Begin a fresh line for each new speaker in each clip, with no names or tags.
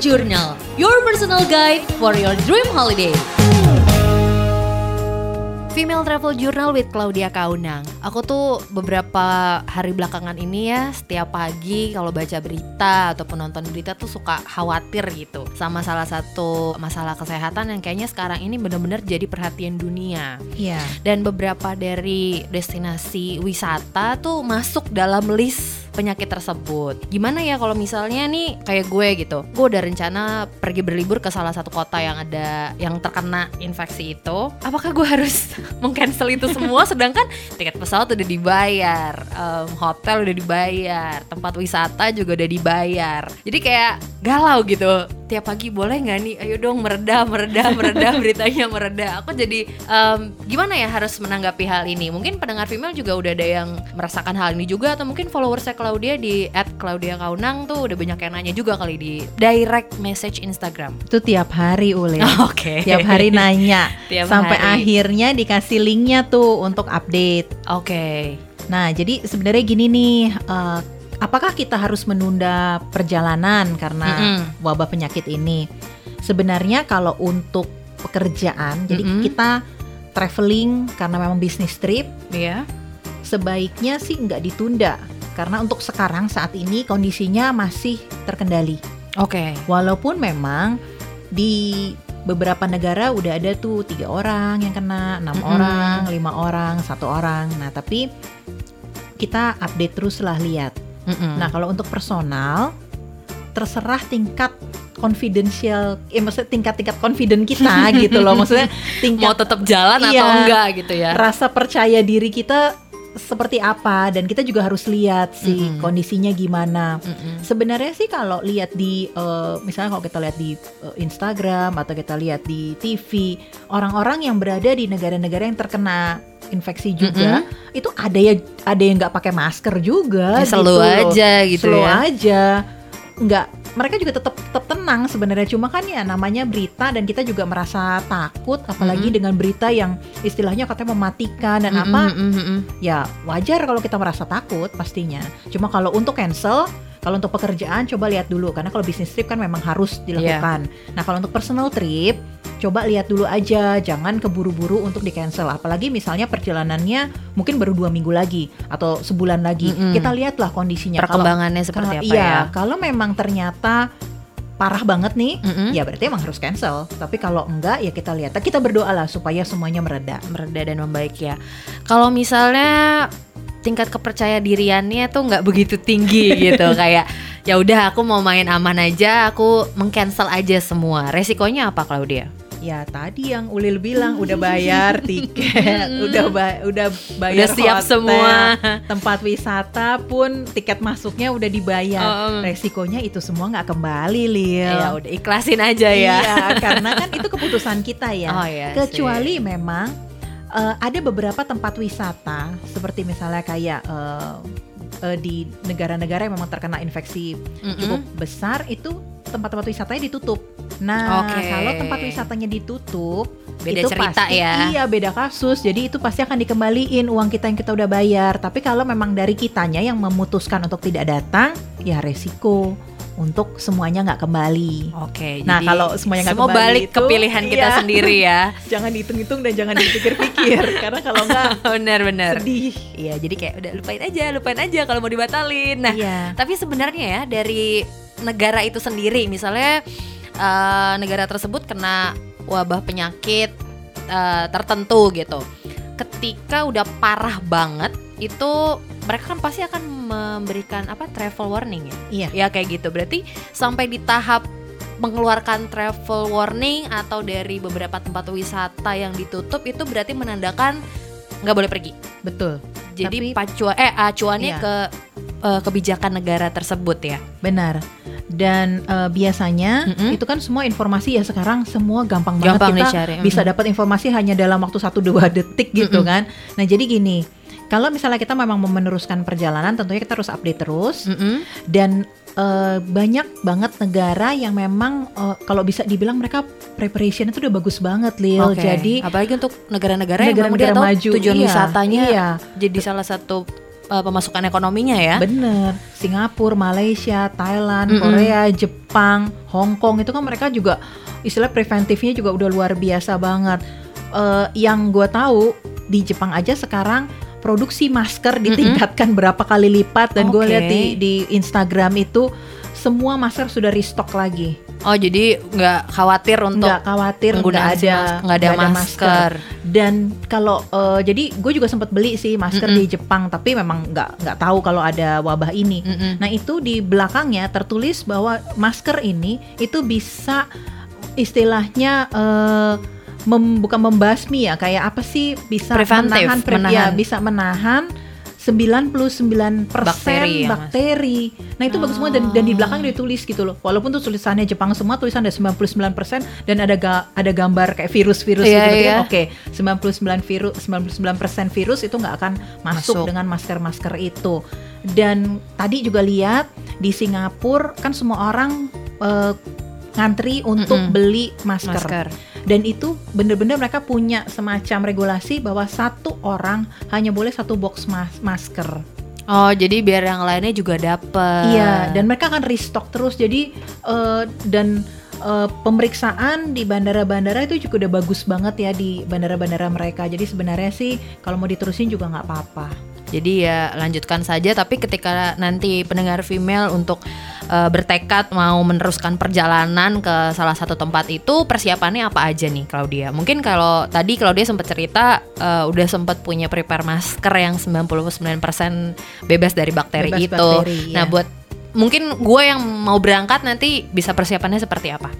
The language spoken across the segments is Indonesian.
Journal, your personal guide for your dream holiday. Female Travel Journal with Claudia Kaunang. Aku tuh beberapa hari belakangan ini ya setiap pagi kalau baca berita ataupun nonton berita tuh suka khawatir gitu sama salah satu masalah kesehatan yang kayaknya sekarang ini bener-bener jadi perhatian dunia.
Iya.
Dan beberapa dari destinasi wisata tuh masuk dalam list penyakit tersebut. Gimana ya kalau misalnya nih kayak gue gitu, gue udah rencana pergi berlibur ke salah satu kota yang ada yang terkena infeksi itu. Apakah gue harus mengcancel itu semua? Sedangkan tiket pesawat udah dibayar, em, hotel udah dibayar, tempat wisata juga udah dibayar. Jadi kayak galau gitu. Tiap pagi boleh nggak nih? Ayo dong mereda, mereda, mereda beritanya mereda. Aku jadi em, gimana ya harus menanggapi hal ini? Mungkin pendengar female juga udah ada yang merasakan hal ini juga atau mungkin followersnya Claudia di @claudia_kaunang tuh udah banyak yang nanya juga kali di direct message Instagram.
Itu tiap hari Ule.
Oke.
Tiap hari nanya.
Tiap
Sampai
hari.
akhirnya dikasih linknya tuh untuk update.
Oke.
Nah, jadi sebenarnya gini nih, eh, apakah kita harus menunda perjalanan karena
Mm-mm.
wabah penyakit ini? Sebenarnya kalau untuk pekerjaan, jadi
Mm-mm.
kita traveling karena memang bisnis trip,
Iya.
sebaiknya sih nggak ditunda karena untuk sekarang saat ini kondisinya masih terkendali.
Oke.
Walaupun memang di beberapa negara udah ada tuh tiga orang yang kena, enam
Mm-mm.
orang, lima orang, satu orang. Nah tapi kita update terus lah lihat.
Mm-mm.
Nah kalau untuk personal terserah tingkat confidential, eh maksudnya tingkat-tingkat confident kita gitu loh. Maksudnya
mau
tingkat
tetap jalan atau
Iya.
enggak gitu ya?
rasa percaya diri kita seperti apa dan kita juga harus lihat sih
Mm-mm.
kondisinya gimana.
Mm-mm.
Sebenarnya sih kalau lihat di eh, misalnya kalau kita lihat di eh, Instagram atau kita lihat di TV, orang-orang yang berada di negara-negara yang terkena infeksi juga itu ada ya ada yang nggak pakai masker juga
Ya, slow
gitu
aja gitu
slow
ya.
aja nggak mereka juga tetap tetap tenang sebenarnya cuma kan ya namanya berita dan kita juga merasa takut apalagi
Mm-mm.
dengan berita yang istilahnya katanya mematikan dan
Mm-mm,
apa
mm-mm.
ya wajar kalau kita merasa takut pastinya. Cuma kalau untuk cancel, kalau untuk pekerjaan coba lihat dulu karena kalau bisnis trip kan memang harus dilakukan. Nah kalau untuk personal trip, coba lihat dulu aja, jangan keburu-buru untuk di cancel. Apalagi misalnya perjalanannya mungkin baru dua minggu lagi atau sebulan lagi,
Mm-mm.
kita lihatlah kondisinya. Kalau-
Perkembangannya seperti
kalau-
apa
iya,
ya?
kalau memang ternyata parah banget nih,
Mm-mm.
ya berarti emang harus cancel. Tapi kalau enggak, ya kita lihat. Kita berdoa lah supaya semuanya mereda.
mereda dan membaik ya. Kalau misalnya tingkat kepercaya diriannya tuh nggak begitu tinggi gitu kayak ya udah aku mau main aman aja aku mengcancel aja semua resikonya apa Claudia?
Ya tadi yang Ulil bilang udah bayar tiket, udah ba- udah bayar
Udah siap
hotel,
semua.
tempat wisata pun tiket masuknya udah dibayar.
Oh.
Resikonya itu semua nggak kembali, Lil.
Ya udah ikhlasin aja ya.
Iya, karena kan itu keputusan kita ya.
Oh iya.
Kecuali
sih.
memang eh, ada beberapa tempat wisata seperti misalnya kayak eh, di negara-negara yang memang terkena infeksi
Mm-mm.
cukup besar itu tempat-tempat wisatanya ditutup. Nah,
Oke.
kalau tempat wisatanya ditutup,
Beda
itu
cerita
pasti,
ya.
Iya, beda kasus. Jadi itu pasti akan dikembaliin uang kita yang kita udah bayar. Tapi kalau memang dari kitanya yang memutuskan untuk tidak datang, ya resiko untuk semuanya nggak kembali.
Oke.
Nah,
jadi
kalau semuanya nggak
semua
kembali
balik ke
itu,
pilihan kita
iya.
sendiri ya.
Jangan dihitung-hitung dan jangan dipikir-pikir karena kalau nggak
Benar-benar.
sedih.
Iya, jadi kayak udah lupain aja, lupain aja kalau mau dibatalin. Nah,
Iya.
Tapi sebenarnya ya dari negara itu sendiri, misalnya eh, negara tersebut kena wabah penyakit eh, tertentu gitu. Ketika udah parah banget, itu mereka kan pasti akan memberikan apa travel warning ya.
Iya.
Ya kayak gitu. Berarti sampai di tahap mengeluarkan travel warning atau dari beberapa tempat wisata yang ditutup itu berarti menandakan nggak boleh pergi.
Betul.
Jadi
Tapi-
pacuan eh acuannya
Iya.
ke eh, kebijakan negara tersebut ya.
Benar. Dan eh, biasanya
Mm-mm.
itu kan semua informasi ya sekarang semua gampang,
Gampang
banget kita
dicari,
bisa
mm.
dapat informasi hanya dalam waktu 1 2 detik gitu
Mm-mm.
kan. Nah, jadi gini, kalau misalnya kita memang meneruskan perjalanan tentunya kita harus update terus
Mm-mm.
dan eh, banyak banget negara yang memang eh, kalau bisa dibilang mereka preparation itu udah bagus banget Lil.
Oke.
Jadi
apalagi untuk negara-negara yang
negara-negara
kemudian tahu
maju
tujuan
iya,
wisatanya
iya.
jadi salah satu uh, pemasukan ekonominya ya.
Bener, Singapura, Malaysia, Thailand,
Mm-mm.
Korea, Jepang, Hong Kong itu kan mereka juga istilah preventifnya juga udah luar biasa banget. Eh, yang gue tahu di Jepang aja sekarang produksi masker ditingkatkan berapa kali lipat dan gue
Oke.
lihat di di Instagram itu semua masker sudah restock lagi.
Oh jadi nggak khawatir untuk
Nggak khawatir nggak ada
nggak ada, masker.
dan kalau eh, jadi gue juga sempat beli sih masker
Mm-mm.
di Jepang tapi memang nggak nggak tahu kalau ada wabah ini.
Mm-mm.
Nah itu di belakangnya tertulis bahwa masker ini itu bisa istilahnya eh, mem- bukan membasmi ya kayak apa sih bisa
Preventif,
menahan, pre-
menahan.
ya, bisa menahan 99%
Bakteri ya, Mas?
bakteri. Nah itu bagus banget dan, dan di
Oh.
belakang ditulis gitu loh. Walaupun tuh tulisannya Jepang semua tulisan ada 99% dan ada ga- ada gambar kayak virus-virus
Iya,
gitu
iya.
kan. Oke, 99 virus 99% virus itu nggak akan masuk,
Masuk.
dengan masker-masker itu. Dan tadi juga lihat di Singapura kan semua orang eh, ngantri untuk
Mm-mm.
beli masker.
masker.
Dan itu bener-bener mereka punya semacam regulasi bahwa satu orang hanya boleh satu box mas- masker.
Oh jadi biar yang lainnya juga dapet.
Iya, dan mereka akan restock terus. Jadi eh, dan eh, pemeriksaan di bandara-bandara itu juga udah bagus banget ya di bandara-bandara mereka. Jadi sebenarnya sih kalau mau diterusin juga nggak apa-apa.
Jadi ya lanjutkan saja tapi ketika nanti pendengar female untuk eh, bertekad mau meneruskan perjalanan ke salah satu tempat itu persiapannya apa aja nih Claudia? Mungkin kalau tadi Claudia sempat cerita eh, udah sempat punya prepare masker yang 99% bebas dari bakteri
Bebas
itu.
bakteri,
Nah,
ya.
buat mungkin gue yang mau berangkat nanti bisa persiapannya seperti apa?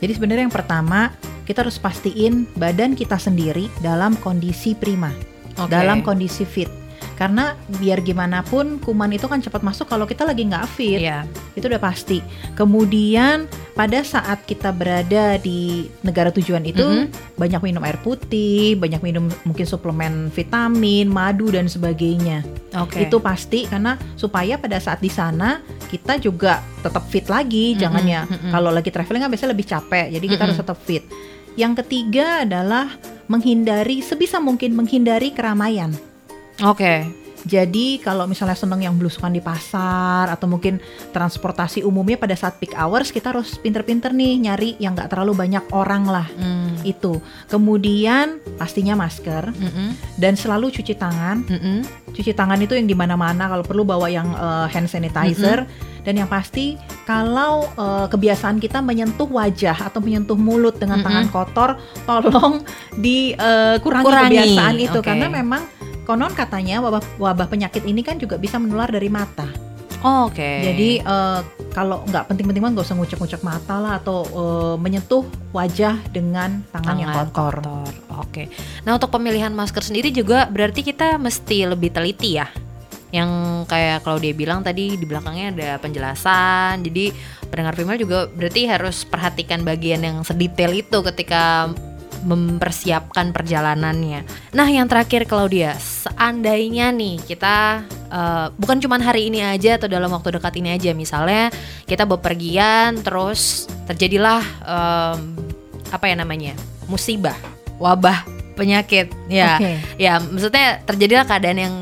Jadi sebenarnya yang pertama kita harus pastiin badan kita sendiri dalam kondisi prima,
Oke.
dalam kondisi fit. Karena biar gimana pun kuman itu kan cepat masuk kalau kita lagi nggak fit.
Iya.
itu udah pasti. Kemudian pada saat kita berada di negara tujuan itu
Mhm.
banyak minum air putih, banyak minum mungkin suplemen vitamin, madu dan sebagainya.
Oke.
Itu pasti karena supaya pada saat di sana kita juga tetap fit lagi,
Mhm,
jangan ya
mhm.
kalau lagi traveling kan biasanya lebih capek. Jadi kita
Mhm.
harus tetap fit. Yang ketiga adalah menghindari sebisa mungkin menghindari keramaian.
Oke.
Jadi kalau misalnya seneng yang belusukan di pasar atau mungkin transportasi umumnya pada saat peak hours kita harus pinter-pinter nih nyari yang nggak terlalu banyak orang lah
Hmm.
itu. Kemudian pastinya masker
Mm-mm.
dan selalu cuci tangan.
Mm-mm.
Cuci tangan itu yang di mana-mana kalau perlu bawa yang eh, hand sanitizer dan yang pasti kalau eh, kebiasaan kita menyentuh wajah atau menyentuh mulut dengan
Mm-mm.
tangan kotor tolong dikurangi
Kurangi,
kebiasaan itu
oke.
karena memang konon katanya wabah wabah penyakit ini kan juga bisa menular dari mata.
Oh, Oke.
Jadi eh, kalau nggak penting-penting banget nggak usah ngucek-ngucek mata lah atau eh, menyentuh wajah dengan tangan, yang
Tangan
kotor.
Oke. Nah untuk pemilihan masker sendiri juga berarti kita mesti lebih teliti ya. Yang kayak kalau dia bilang tadi di belakangnya ada penjelasan. Jadi pendengar female juga berarti harus perhatikan bagian yang sedetail itu ketika mempersiapkan perjalanannya. Nah yang terakhir Claudia, seandainya nih kita eh, bukan cuma hari ini aja atau dalam waktu dekat ini aja, misalnya kita bepergian terus terjadilah em, apa ya namanya musibah, wabah, penyakit, ya,
Oke.
ya maksudnya terjadilah keadaan yang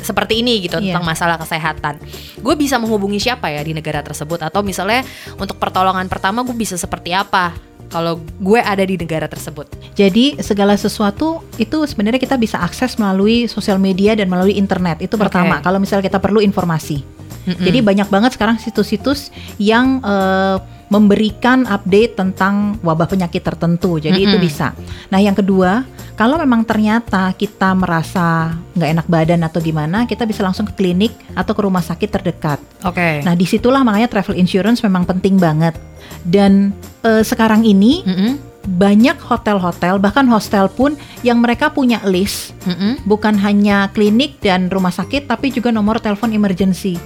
seperti ini gitu
Iya.
tentang masalah kesehatan. Gue bisa menghubungi siapa ya di negara tersebut atau misalnya untuk pertolongan pertama gue bisa seperti apa kalau gue ada di negara tersebut.
Jadi segala sesuatu itu sebenarnya kita bisa akses melalui sosial media dan melalui internet. Itu pertama. Kalau misalnya kita perlu informasi.
Mm-mm.
Jadi banyak banget sekarang situs-situs yang eh, memberikan update tentang wabah penyakit tertentu. Jadi itu
Mm-mm.
bisa. Nah yang kedua, kalau memang ternyata kita merasa nggak enak badan atau gimana, kita bisa langsung ke klinik atau ke rumah sakit terdekat.
Oke.
Nah di situlah makanya travel insurance memang penting banget. Dan eh, sekarang ini
Mm-mm.
banyak hotel-hotel bahkan hostel pun yang mereka punya list
Mm-mm.
bukan hanya klinik dan rumah sakit tapi juga nomor telepon emergency.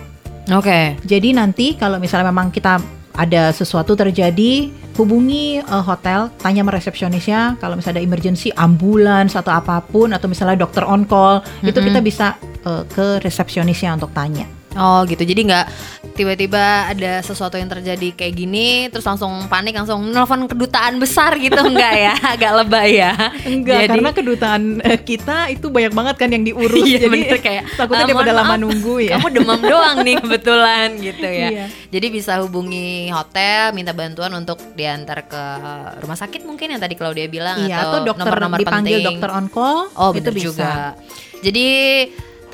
Oke.
Jadi nanti kalau misalnya memang kita ada sesuatu terjadi, hubungi eh, hotel, tanya sama resepsionisnya kalau misalnya ada emergency ambulans atau apa pun atau misalnya dokter on call, itu
Mm-mm.
kita bisa eh, ke resepsionisnya untuk tanya.
Oh gitu, jadi nggak tiba-tiba ada sesuatu yang terjadi kayak gini, terus langsung panik, langsung nelfon kedutaan besar gitu enggak ya? Agak lebay ya?
Enggak,
Jadi-
karena kedutaan eh, kita itu banyak banget kan yang diurus.
Iya,
jadi
bener, kayak,
takutnya
"Ah,
dia pada lama nunggu ya.
Kamu demam doang nih kebetulan gitu ya.
Iya.
Jadi bisa hubungi hotel, minta bantuan untuk diantar ke rumah sakit mungkin yang tadi Claudia bilang
Iya,
atau
atau dokter
nomor-nomor
dipanggil
penting.
dokter on call.
Oh
itu bisa.
juga. Jadi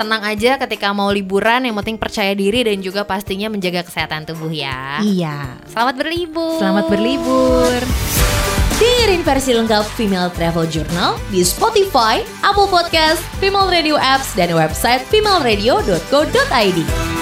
tenang aja ketika mau liburan, yang penting percaya diri dan juga pastinya menjaga kesehatan tubuh ya.
Iya.
Selamat berlibur.
Selamat berlibur.
Dengerin versi lengkap Female Travel Journal di Spotify, Apple Podcast, Female Radio Apps, dan website femaleradio.co.id.